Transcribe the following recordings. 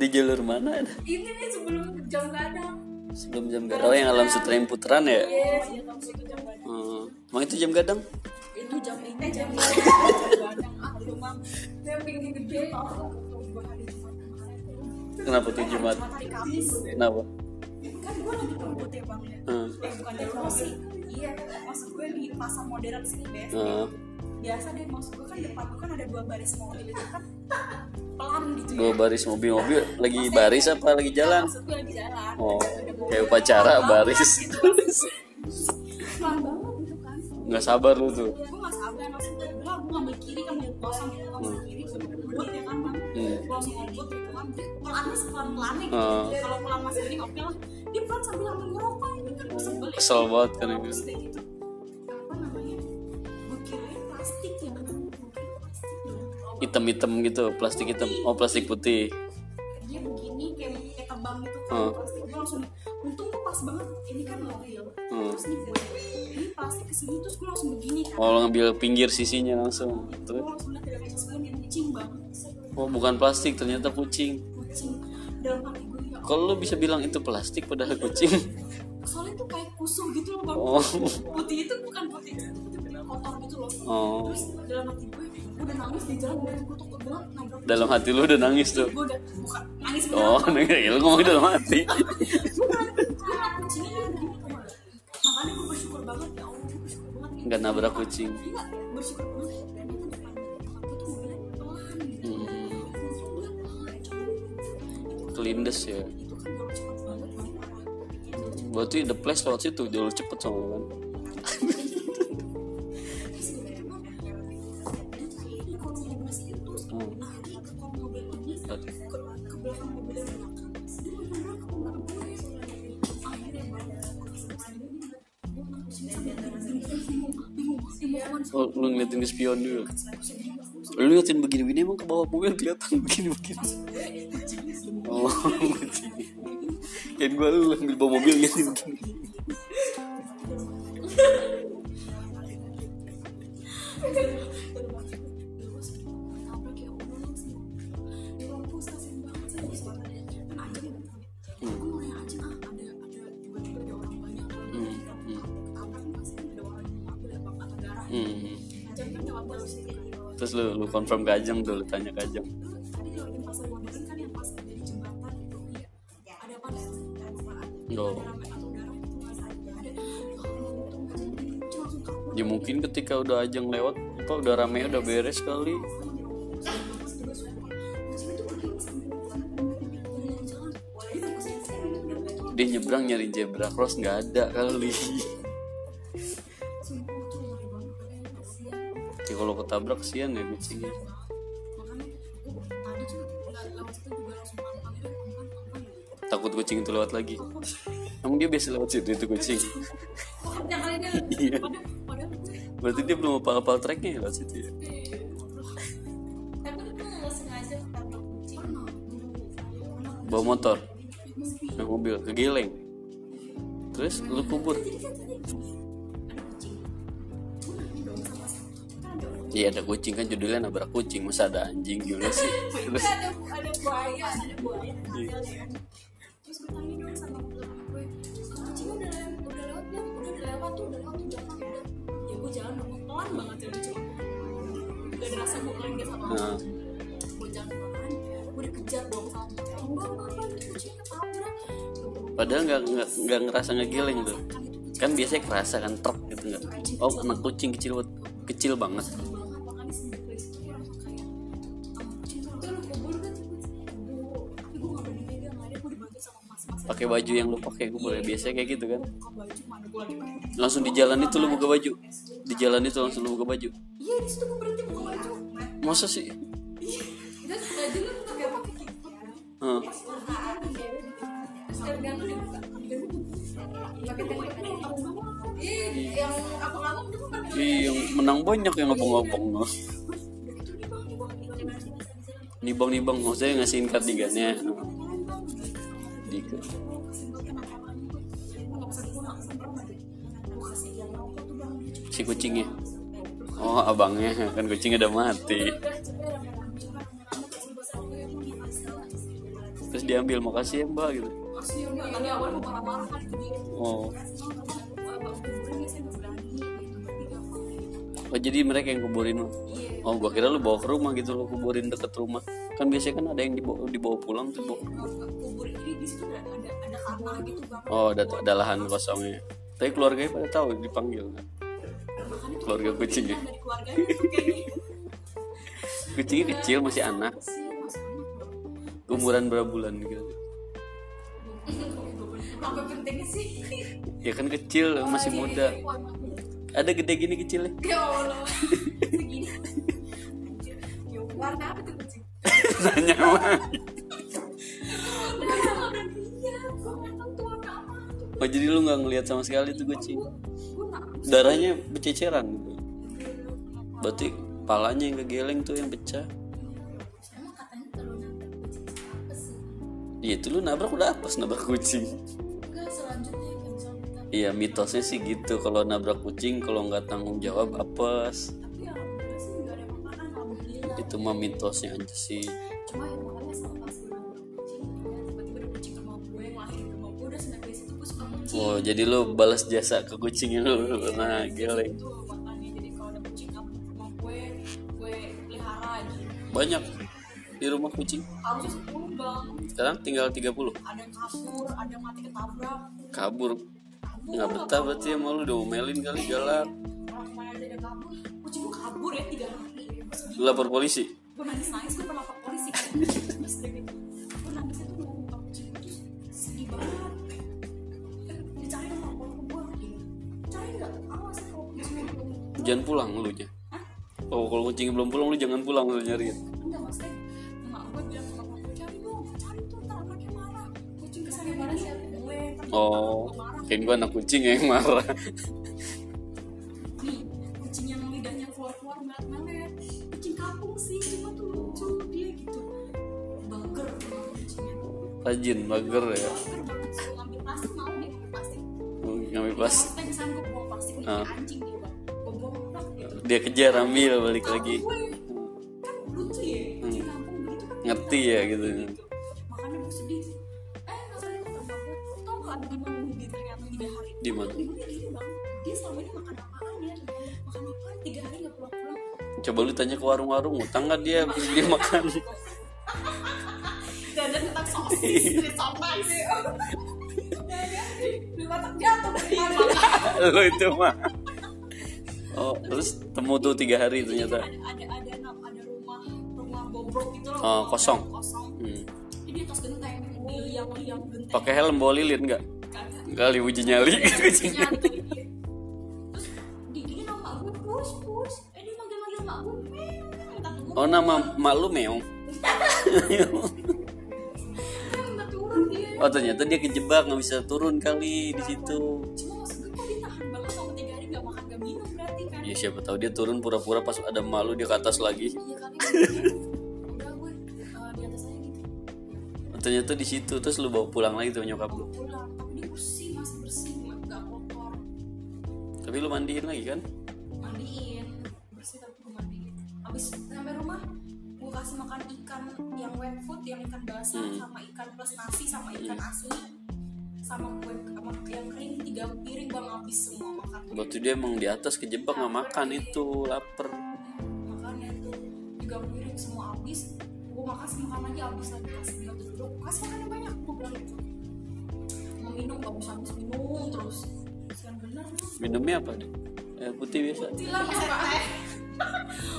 di jalur mana? Ini nih sebelum jam gadang sebelum jam gadang. Oh yang alam sutra yang putaran ya? Yes ya Hmm. emang itu jam gadang? Itu jam ini jam gadang ah cuma yang tinggi gede kenapa tuh jumat? Kenapa? Kan gue lagi ngebut ya bang ya. Hmm. eh bukan di sih. Iya maksud gue di pasar modern sini bes. Hmm. biasa deh maksud gue kan depan gue kan ada dua baris mobil itu kan pelan gitu ya. dua baris mobil-mobil lagi baris apa lagi jalan? gue lagi jalan. Oh kayak upacara baris. pelan banget gitu kan. Nggak sabar lu tuh. Gue gak sabar. Maksud gue gue ngambil kiri kan ngambil kosong gitu ngambil kiri ya kan Hmm. gitu kan. Pelannya sepelan pelannya gitu. Hmm. kalau pelan masih ini oke lah. Dia pelan sambil ambil ngerokok ini kan gue sebel ya. kesel banget kan kayak gitu hitam-hitam gitu plastik hitam. Oh plastik putih. Dia begini kayak kayak tebang gitu kan Hmm. plastik. Gue langsung untung tuh pas banget ini kan loreal Hmm. terus nih gue ini plastik ke sini terus gue langsung begini kan. Oh ngambil pinggir sisinya langsung. Terus langsung lihat dari dia kucing banget. Oh bukan plastik ternyata kucing. Kucing. Dalam hati gue ya kalau lo bisa bilang itu plastik padahal kucing? Soalnya tuh kayak kusuh gitu loh bang. Oh. Putih itu bukan putih itu putih kotor gitu loh. Oh. Terus dalam hati gue udah nangis di jalan gue gue takut banget nabrak dalam hati lu udah nangis tuh gue udah bukan nangis oh beneran. nangis. Lu ngomong dalam hati. Makanya gue bersyukur banget ya Allah gue bersyukur banget nggak nabrak kucing. Iya, bersyukur banget. Gitu. Hmm. Kelindes ya. kan berarti the place lewat situ jalur cepet soalnya. Kan oh lu ngeliatin ke spion dulu. Lu ngeliatin begini-begini emang ke bawah mobil kelihatan begini-begini. Oh kayak gue lu ambil bawa mobil ngeliatin begini terus lu lu confirm ke Ajeng tuh lu tanya ke Ajeng Oh. ya mungkin ketika udah Ajeng lewat apa udah rame udah beres kali. Dia nyebrang nyari zebra cross nggak ada kali ketabrak kesian ya kucingnya takut kucing itu lewat lagi. Emang dia biasa lewat situ itu kucing? Iya. berarti dia belum apa apal tracknya ya lewat situ ya? Bawa motor? Naik mobil kegeleng. Terus lu kubur Iya ada kucing kan judulnya nabrak kucing. Masa ada anjing gimana sih? Terus ada ada buaya ada buaya ya terus gue tanya dong sama temen gue kucingnya udah lewat udah lewat belum? Udah udah lewat tuh udah lewat tuh belakang udah ya gue jalan dong pelan banget ya lucu. Gak ada rasa gue sama nah, gue jalan pelan gue dikejar dong sama kucing enggak kucingnya ketabrak. Padahal nggak nggak nggak ngerasa ngegiling tuh. Kan biasanya kerasa kan truk gitu nggak? Oh anak kucing kecil kecil banget pakai baju yang lu pakai gue boleh biasanya kayak gitu kan. langsung di jalan itu lu buka baju. Di jalan itu langsung lu buka baju. Iya di situ gue berhenti buka baju masa sih? Baju lu pakai tembak ih yang menang banyak yang ngobong-ngobong no. Nibang-nibang maksudnya ngasihin kardigannya. Dika. Si kucingnya. Oh, abangnya kan kucingnya udah mati. Terus diambil makasih ya mbak gitu oh gitu gitu oh jadi mereka yang kuburin Iya oh gua kira lu bawa ke rumah gitu lu kuburin deket rumah kan biasanya kan ada yang dibawa dibawa pulang tuh bawa. Tanah gitu bang. Oh ada ada lahan kosongnya. Tapi keluarganya pada tahu dipanggil kan? Makanya tuh keluarga kucing ya dari keluarganya tuh kayaknya. Kucingnya kecil masih anak. umuran berapa bulan gitu? Apa pentingnya sih? Ya kan kecil masih muda. Wah, emang. ada gede gini kecilnya? Ya allah. Segini. Ya warna apa tuh kucing? Nanya mah oh jadi lu nggak ngelihat sama sekali tuh kucing darahnya bececeran. Berarti palanya yang kegeleng tuh yang pecah. Emang katanya kalau nabrak kucing apa sih ya itu lu nabrak udah apes nabrak kucing iya mitosnya sih gitu. Kalau nabrak kucing kalau nggak tanggung jawab apes. Itu mah mitosnya aja sih oh jadi lu balas jasa ke kucingnya lu. Pernah geleng kucing banyak di rumah kucing? Harusnya sepuluh bang. Sekarang tinggal 30 ada yang kabur ada yang mati ketabrak. Kabur? Kabur. Nggak betah berarti ya malu udah omelin kali galak. Kucing gue kabur ya tiga hari. Lapor polisi? Gue nangis nangis gue pernah lapor polisi jangan pulang lu nya oh kalau kucingnya belum pulang lu jangan pulang lu nyariin enggak maksudnya emak gue bilang sama gue cari dong cari tuh ntar anaknya marah. Kucing ke sana marah siapa? Gue oh gue marah. kayak gua anak kucing ya yang marah. Nih kucing yang lidahnya keluar keluar melet melet kucing kampung sih cuma tuh lucu dia gitu. Bager kucingnya. Rajin bager ya. Ngambil plastik mau ngambil plastik. Oh, ngambil plastik. gue buang plastik nih Ah. anjing dia kejar ambil balik lagi. gue kan lucu ya kampung begitu kan. Ngerti ya gitu. gitu. Makanya gue sedih. Eh gue tau di mana dia ternyata tiga hari Di mana? di mana gini bang. Dia selama ini makan apaan ya? Makan apaan? Tiga hari nggak pulang pulang coba lu tanya ke warung-warung utang nggak dia habis dia makan? Jajan sosis jatuh dari mana lu itu mah oh terus temu tuh tiga hari ternyata? Ada ada ada ada, ada rumah rumah bobrok gitu loh. Oh, kosong. kosong. Hmm. jadi atas genteng di liang liang genteng. Pakai helm bawa lilin nggak? Kagak. Kali uji nyali. Nyari dari dia terus di dia nama gue pus pus. Eh dia manggil manggil mak gue meong. Oh nama mak lu meong? Oh ternyata dia kejebak nggak bisa turun kali di situ. Cuma ya siapa tahu dia turun pura-pura pas ada malu dia ke atas lagi. Iya udah gue eh, di atas aja gitu. Ternyata di situ terus lu bawa pulang lagi tuh nyokap lu? Pulang tapi dia bersih masih bersih nggak kotor. Tapi lu mandiin lagi kan? Mandiin bersih tapi gue mandiin. Habis sampai rumah gue kasih makan ikan yang wet food yang ikan basah Hmm. sama ikan plus nasi sama ikan asli sama kue sama yang kering tiga piring bang habis semua makan. Waktu dia emang di atas kejebak nggak makan itu lapar. Makannya tuh tiga piring semua habis. Gue makan makan lagi habis lagi kasih bilang tuh dulu kasih makan yang banyak gue bilang gitu. Mau minum gak bisa habis minum terus. Bener minumnya apa deh air putih biasa? Silang masa teh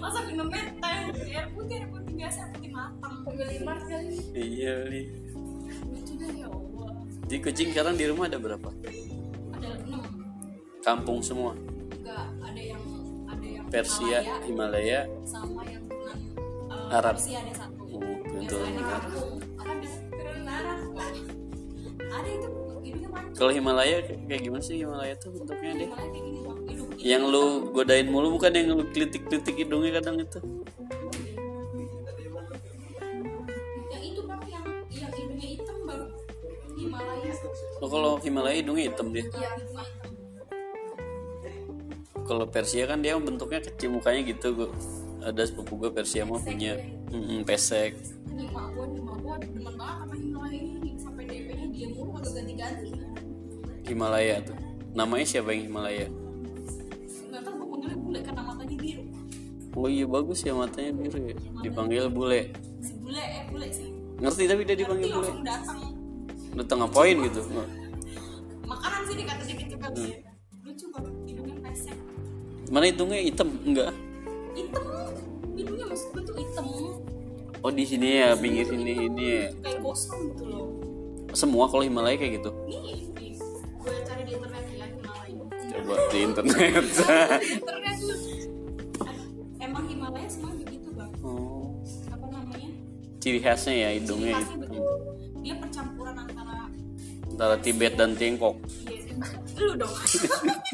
masa minumnya teh? Air putih air putih biasa putih matang. Pembeli mart kali. Iya li. Lucu deh ya Allah di kucing sekarang di rumah ada berapa? Ada enam. Kampung semua? Enggak ada yang ada yang Persia Himalaya, Himalaya. sama yang turunan uh, Arab. Persia ada satu. Oh, turunan Arab ada itu kalau Himalaya kayak gimana sih Himalaya tuh bentuknya deh yang lu godain mulu bukan yang lu klitik-klitik hidungnya kadang itu Lo kalau Himalaya hidung hitam dia? Iya kalau Persia kan dia bentuknya kecil mukanya gitu gue ada sepupu gue Persia mau punya. mm -mm, pesek. Himalaya tuh. Namanya siapa yang Himalaya? Oh iya bagus ya matanya biru ya. Dipanggil bule. Si bule eh bule sih. Ngerti tapi dia dipanggil bule. langsung datang datang ngapain gitu. Makanan sih dikata dikit juga sih lucu banget hidungnya pesek. Mana hitungnya hitam? Enggak. Hitam. Hidungnya maksud gue tuh hitam. Oh di sini ya pinggir sini ini ya. kayak kosong gitu loh. Semua kalau Himalaya kayak gitu? Nih gue cari di internet ya Himalaya. Coba di internet. Di internet tuh emang Himalaya semua begitu bang. Oh. Apa namanya? Ciri khasnya ya ciri hidungnya khasnya antara Tibet dan Tiongkok. Iya lu dong